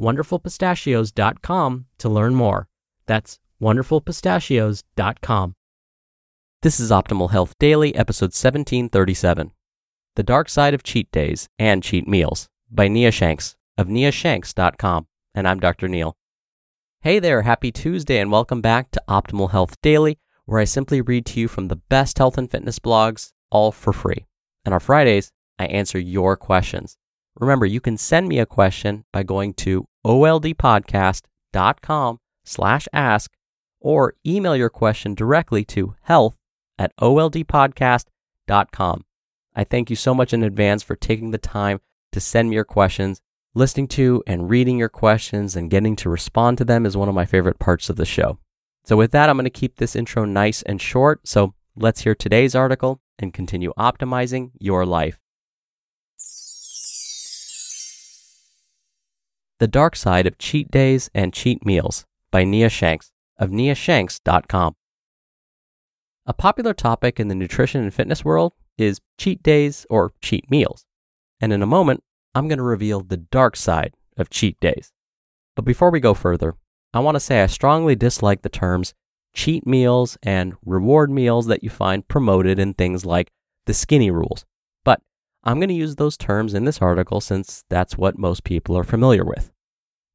wonderfulpistachios.com to learn more. That's wonderfulpistachios.com. This is Optimal Health Daily, episode 1737 The Dark Side of Cheat Days and Cheat Meals by Nia Shanks of niashanks.com. And I'm Dr. Neal. Hey there, happy Tuesday, and welcome back to Optimal Health Daily, where I simply read to you from the best health and fitness blogs, all for free. And on Fridays, I answer your questions. Remember, you can send me a question by going to oldpodcast.com slash ask or email your question directly to health at oldpodcast.com. I thank you so much in advance for taking the time to send me your questions. Listening to and reading your questions and getting to respond to them is one of my favorite parts of the show. So, with that, I'm going to keep this intro nice and short. So, let's hear today's article and continue optimizing your life. The Dark Side of Cheat Days and Cheat Meals by Nia Shanks of niashanks.com. A popular topic in the nutrition and fitness world is cheat days or cheat meals. And in a moment, I'm going to reveal the dark side of cheat days. But before we go further, I want to say I strongly dislike the terms cheat meals and reward meals that you find promoted in things like the skinny rules. But I'm going to use those terms in this article since that's what most people are familiar with.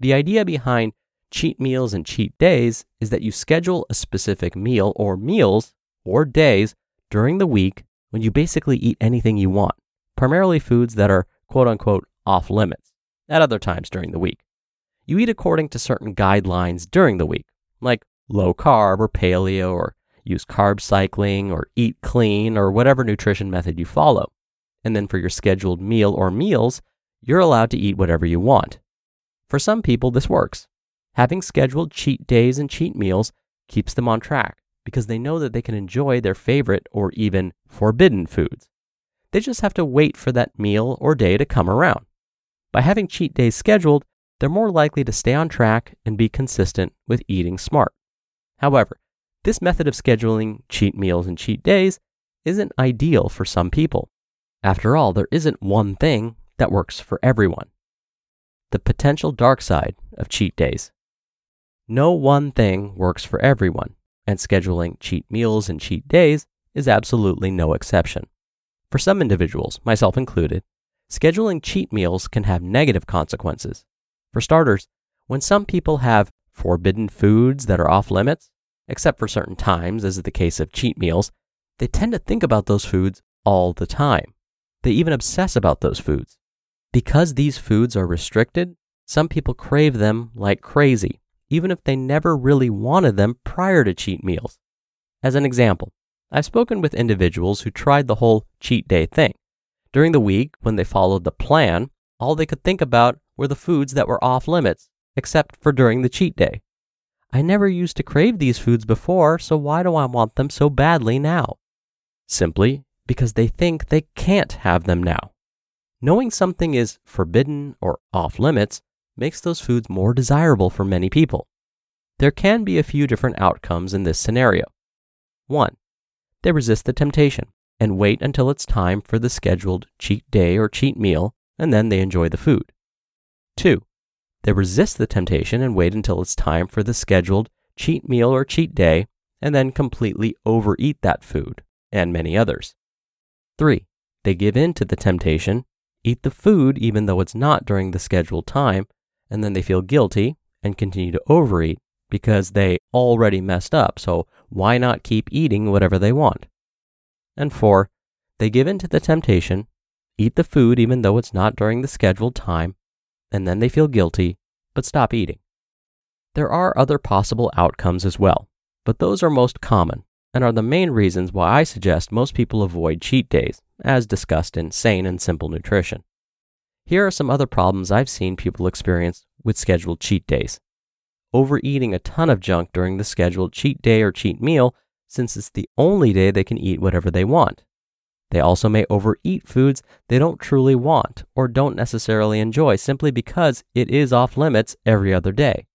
The idea behind cheat meals and cheat days is that you schedule a specific meal or meals or days during the week when you basically eat anything you want, primarily foods that are quote unquote off limits at other times during the week. You eat according to certain guidelines during the week, like low carb or paleo or use carb cycling or eat clean or whatever nutrition method you follow. And then for your scheduled meal or meals, you're allowed to eat whatever you want. For some people, this works. Having scheduled cheat days and cheat meals keeps them on track because they know that they can enjoy their favorite or even forbidden foods. They just have to wait for that meal or day to come around. By having cheat days scheduled, they're more likely to stay on track and be consistent with eating smart. However, this method of scheduling cheat meals and cheat days isn't ideal for some people. After all, there isn't one thing that works for everyone. The potential dark side of cheat days. No one thing works for everyone, and scheduling cheat meals and cheat days is absolutely no exception. For some individuals, myself included, scheduling cheat meals can have negative consequences. For starters, when some people have forbidden foods that are off limits, except for certain times, as is the case of cheat meals, they tend to think about those foods all the time. They even obsess about those foods. Because these foods are restricted, some people crave them like crazy, even if they never really wanted them prior to cheat meals. As an example, I've spoken with individuals who tried the whole cheat day thing. During the week, when they followed the plan, all they could think about were the foods that were off limits, except for during the cheat day. I never used to crave these foods before, so why do I want them so badly now? Simply because they think they can't have them now. Knowing something is forbidden or off limits makes those foods more desirable for many people. There can be a few different outcomes in this scenario. 1. They resist the temptation and wait until it's time for the scheduled cheat day or cheat meal, and then they enjoy the food. 2. They resist the temptation and wait until it's time for the scheduled cheat meal or cheat day, and then completely overeat that food, and many others. 3. They give in to the temptation, eat the food even though it's not during the scheduled time, and then they feel guilty and continue to overeat because they already messed up, so why not keep eating whatever they want? And four, they give in to the temptation, eat the food even though it's not during the scheduled time, and then they feel guilty, but stop eating. There are other possible outcomes as well, but those are most common and are the main reasons why I suggest most people avoid cheat days, as discussed in Sane and Simple Nutrition. Here are some other problems I've seen people experience with scheduled cheat days. Overeating a ton of junk during the scheduled cheat day or cheat meal, since it's the only day they can eat whatever they want. They also may overeat foods they don't truly want or don't necessarily enjoy simply because it is off limits every other day.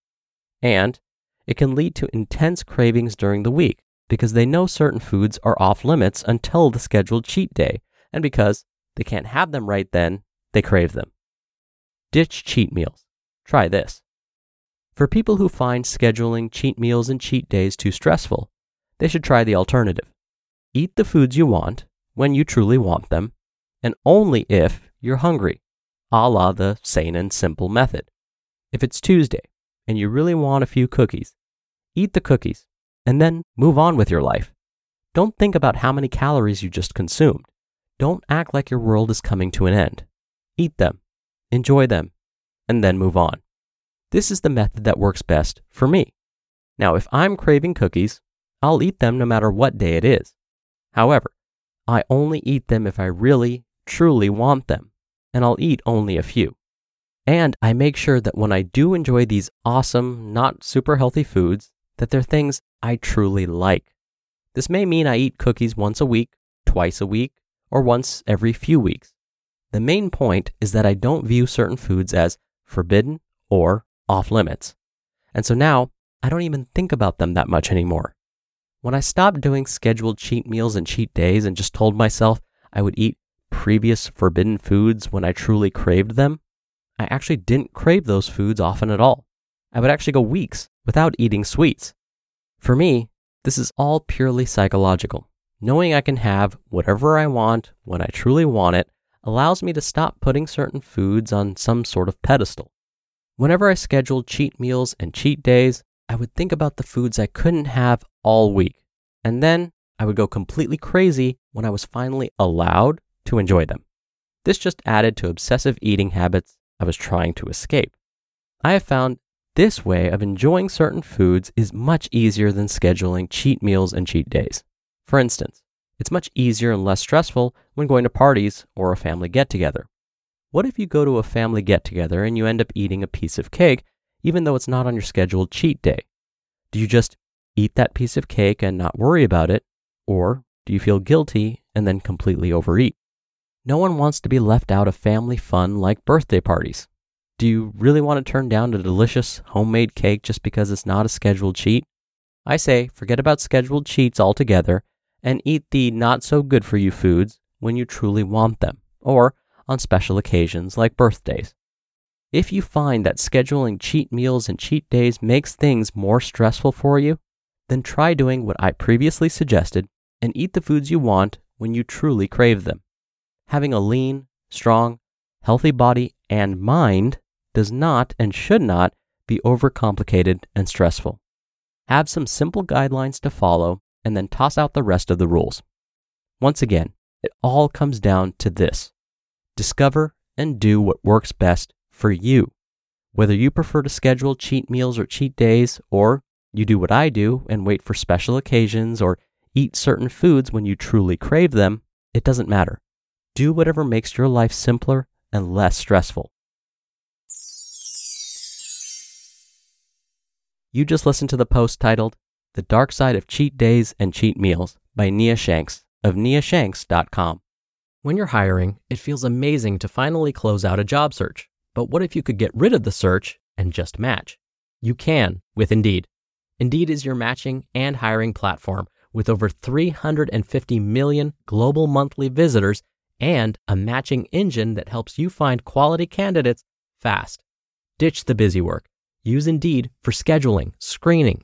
And it can lead to intense cravings during the week because they know certain foods are off limits until the scheduled cheat day, and because they can't have them right then, they crave them. Ditch cheat meals. Try this. For people who find scheduling cheat meals and cheat days too stressful, they should try the alternative. Eat the foods you want when you truly want them, and only if you're hungry, a la the sane and simple method. If it's Tuesday and you really want a few cookies, eat the cookies and then move on with your life. Don't think about how many calories you just consumed. Don't act like your world is coming to an end. Eat them, enjoy them, and then move on. This is the method that works best for me. Now, if I'm craving cookies, I'll eat them no matter what day it is. However, I only eat them if I really, truly want them, and I'll eat only a few. And I make sure that when I do enjoy these awesome, not super healthy foods, that they're things I truly like. This may mean I eat cookies once a week, twice a week, or once every few weeks. The main point is that I don't view certain foods as forbidden or off limits. And so now I don't even think about them that much anymore. When I stopped doing scheduled cheat meals and cheat days and just told myself I would eat previous forbidden foods when I truly craved them, I actually didn't crave those foods often at all. I would actually go weeks without eating sweets. For me, this is all purely psychological. Knowing I can have whatever I want when I truly want it allows me to stop putting certain foods on some sort of pedestal. Whenever I scheduled cheat meals and cheat days, I would think about the foods I couldn't have all week, and then I would go completely crazy when I was finally allowed to enjoy them. This just added to obsessive eating habits I was trying to escape. I have found this way of enjoying certain foods is much easier than scheduling cheat meals and cheat days. For instance, it's much easier and less stressful when going to parties or a family get together. What if you go to a family get together and you end up eating a piece of cake even though it's not on your scheduled cheat day? Do you just eat that piece of cake and not worry about it? Or do you feel guilty and then completely overeat? No one wants to be left out of family fun like birthday parties. Do you really want to turn down a delicious homemade cake just because it's not a scheduled cheat? I say forget about scheduled cheats altogether and eat the not so good for you foods when you truly want them or on special occasions like birthdays. If you find that scheduling cheat meals and cheat days makes things more stressful for you, then try doing what I previously suggested and eat the foods you want when you truly crave them. Having a lean, strong, healthy body and mind does not and should not be overcomplicated and stressful. Have some simple guidelines to follow and then toss out the rest of the rules. Once again, it all comes down to this discover and do what works best for you. Whether you prefer to schedule cheat meals or cheat days, or you do what I do and wait for special occasions or eat certain foods when you truly crave them, it doesn't matter. Do whatever makes your life simpler and less stressful. You just listened to the post titled The Dark Side of Cheat Days and Cheat Meals by Nia Shanks of niashanks.com. When you're hiring, it feels amazing to finally close out a job search. But what if you could get rid of the search and just match? You can with Indeed. Indeed is your matching and hiring platform with over 350 million global monthly visitors and a matching engine that helps you find quality candidates fast. Ditch the busy work Use Indeed for scheduling, screening,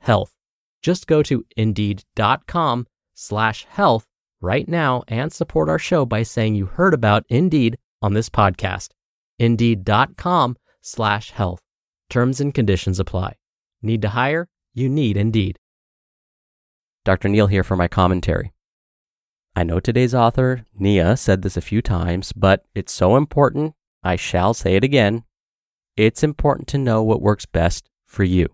health. Just go to indeed.com slash health right now and support our show by saying you heard about Indeed on this podcast. Indeed.com slash health. Terms and conditions apply. Need to hire? You need Indeed. Dr. Neal here for my commentary. I know today's author, Nia, said this a few times, but it's so important, I shall say it again. It's important to know what works best for you.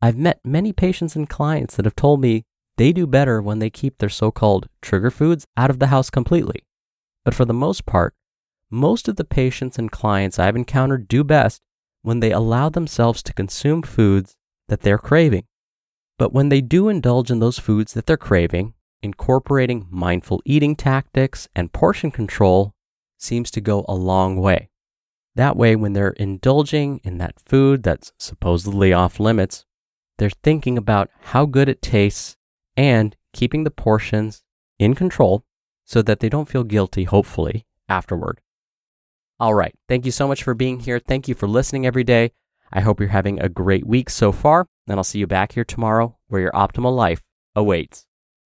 I've met many patients and clients that have told me they do better when they keep their so called trigger foods out of the house completely. But for the most part, most of the patients and clients I've encountered do best when they allow themselves to consume foods that they're craving. But when they do indulge in those foods that they're craving, incorporating mindful eating tactics and portion control seems to go a long way. That way, when they're indulging in that food that's supposedly off limits, they're thinking about how good it tastes and keeping the portions in control so that they don't feel guilty, hopefully, afterward. All right. Thank you so much for being here. Thank you for listening every day. I hope you're having a great week so far, and I'll see you back here tomorrow where your optimal life awaits.